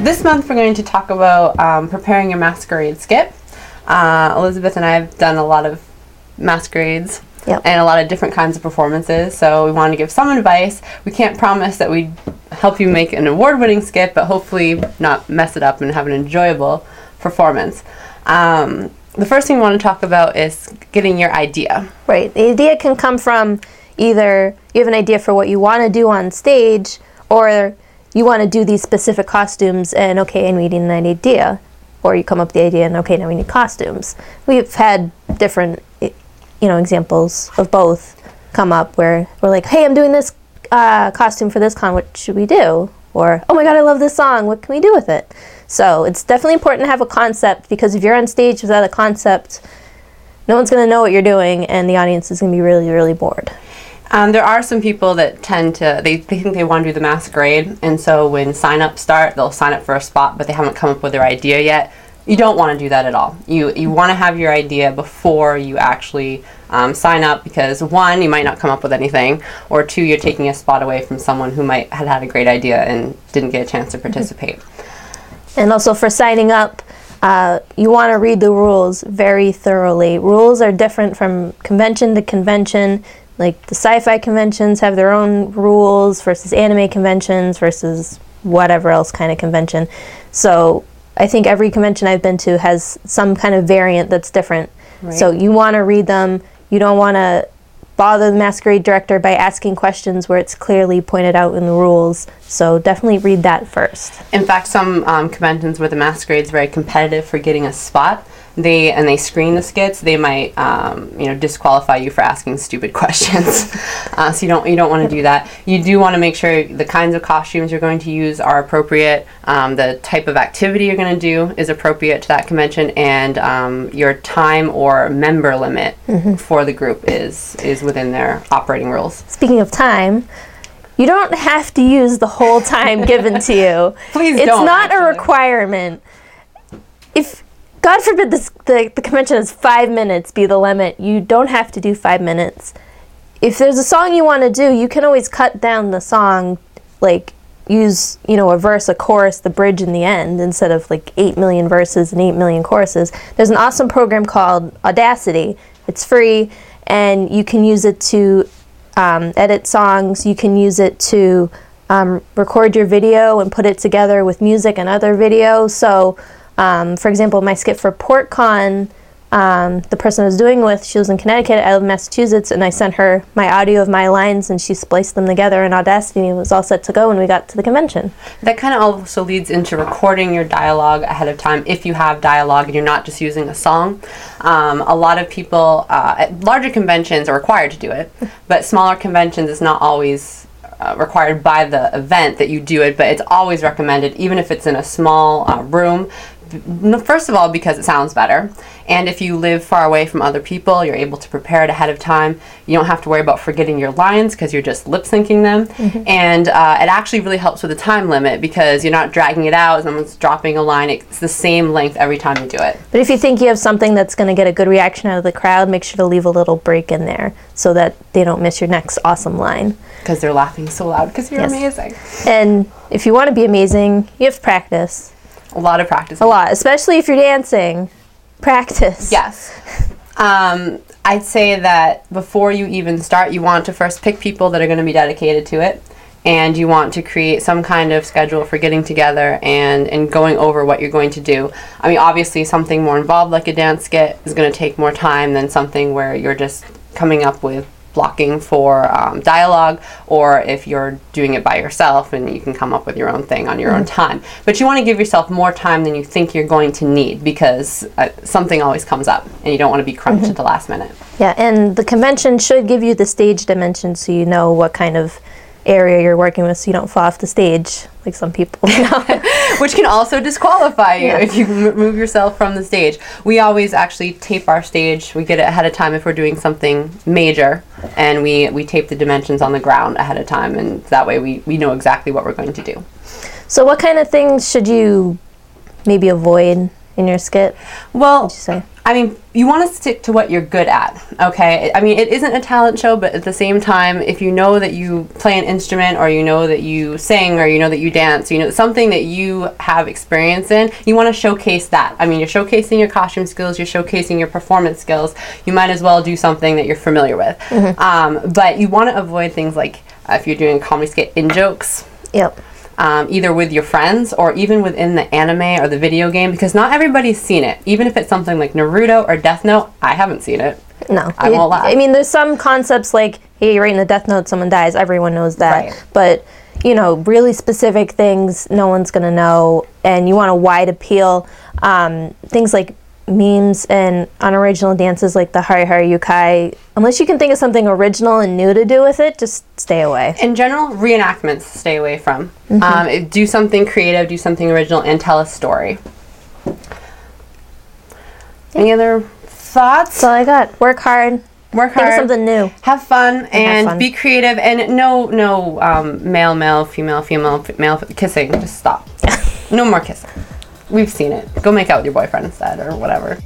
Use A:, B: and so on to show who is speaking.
A: this month we're going to talk about um, preparing your masquerade skit. Uh, Elizabeth and I have done a lot of masquerades
B: Yep.
A: and a lot of different kinds of performances, so we want to give some advice. We can't promise that we help you make an award-winning skit, but hopefully not mess it up and have an enjoyable performance. Um, the first thing we want to talk about is getting your idea.
B: Right. The idea can come from either you have an idea for what you want to do on stage, or you want to do these specific costumes, and okay, and we need an idea, or you come up with the idea, and okay, now we need costumes. We've had different, you know, examples of both come up where we're like, hey, I'm doing this uh, costume for this con. What should we do? Or oh my god, I love this song. What can we do with it? So it's definitely important to have a concept because if you're on stage without a concept, no one's going to know what you're doing and the audience is going to be really really bored
A: Um, there are some people that tend to they, they think they want to do the masquerade, and so when sign-ups start, they'll sign up for a spot, but they haven't come up with their idea yet. You don't want to do that at all. You you want to have your idea before you actually um, sign up because one, you might not come up with anything, or two, you're taking a spot away from someone who might had had a great idea and didn't get a chance to participate.
B: and also for signing up uh, you want to read the rules very thoroughly rules are different from convention to convention like the sci-fi conventions have their own rules versus anime conventions versus whatever else kind of convention. So i think every convention i've been to has some kind of variant that's different. So you want to read them. You don't want to bother the masquerade director by asking questions where it's clearly pointed out in the rules so definitely read that first
A: In fact, some um, conventions where the masquerade's very competitive for getting a spot, they and they screen the skits, they might um, you know disqualify you for asking stupid questions. uh, so you don't you don't want to do that. You do want to make sure the kinds of costumes you're going to use are appropriate. Um, the type of activity you're going to do is appropriate to that convention, and um, your time or member limit for the group is is within their operating rules.
B: Speaking of time, you don't have to use the whole time given to you.
A: Please
B: it's
A: don't, It's
B: not a requirement. If God forbid this, the the convention is five minutes be the limit, you don't have to do five minutes. If there's a song you want to do, you can always cut down the song, like use you know a verse, a chorus, the bridge, and the end instead of like eight million verses and eight million choruses. There's an awesome program called Audacity. It's free, and you can use it to um, edit songs. You can use it to um, record your video and put it together with music and other videos. So, um, for example, my skit for PortCon, um, the person I was doing with, she was in Connecticut, I live in Massachusetts, and I sent her my audio of my lines, and she spliced them together in Audacity, and it was all set to go when we got to the convention.
A: That kind of also leads into recording your dialogue ahead of time if you have dialogue and you're not just using a song. Um, a lot of people uh, at larger conventions are required to do it, but smaller conventions is not always uh, required by the event that you do it, but it's always recommended, even if it's in a small uh, room. First of all, because it sounds better, and if you live far away from other people, you're able to prepare it ahead of time. You don't have to worry about forgetting your lines because you're just lip syncing them, and uh, it actually really helps with the time limit because you're not dragging it out. And someone's dropping a line; it's the same length every time you do it.
B: But if you think you have something that's going to get a good reaction out of the crowd, make sure to leave a little break in there so that they don't miss your next awesome line.
A: Because they're laughing so loud because you're
B: Yes.
A: amazing.
B: And if you want to be amazing, you have to practice
A: A lot of practice.
B: a lot, especially if you're dancing. Practice.
A: Yes. Um, I'd say that before you even start, you want to first pick people that are going to be dedicated to it. And you want to create some kind of schedule for getting together and, and going over what you're going to do. I mean, obviously, something more involved like a dance skit is going to take more time than something where you're just coming up with blocking for um, dialogue, or if you're doing it by yourself and you can come up with your own thing on your own time. But you want to give yourself more time than you think you're going to need because uh, something always comes up and you don't want to be crunched at the last minute.
B: Yeah, and the convention should give you the stage dimension so you know what kind of area you're working with so you don't fall off the stage like some people.
A: Which can also disqualify you
B: Yeah.
A: if you move yourself from the stage. We always actually tape our stage. We get it ahead of time if we're doing something major, and we, we tape the dimensions on the ground ahead of time, and that way we, we know exactly what we're going to do.
B: so what kind of things should you maybe avoid in your skit?
A: Well,
B: you say?
A: I mean, you want to stick to what you're good at, okay? I mean, it isn't a talent show, but at the same time, if you know that you play an instrument or you know that you sing or you know that you dance, you know, something that you have experience in, you want to showcase that. I mean, you're showcasing your costume skills, you're showcasing your performance skills. You might as well do something that you're familiar with. Um, but you want to avoid things like uh, if you're doing a comedy skit, in jokes
B: Yep.
A: Um, either with your friends or even within the anime or the video game because not everybody's seen it. Even if it's something like Naruto or Death Note, I haven't seen it.
B: No,
A: I won't lie.
B: I mean, there's some concepts like, hey, you're writing a death note, someone dies. Everyone knows that.
A: Right.
B: But you know, really specific things, no one's gonna know, and you want a wide appeal. Um, things like memes and unoriginal dances, like the Hare Hare Yukai. Unless you can think of something original and new to do with it, just stay away.
A: In general, reenactments stay away from. Um, do something creative, do something original, and tell a story. Any other thoughts?
B: That's all I got. Work hard.
A: Work hard.
B: Think of something new.
A: have fun and
B: fun.
A: be creative and no no um, male male female female f- male kissing just stop no more kissing we've seen it. Go make out with your boyfriend instead or whatever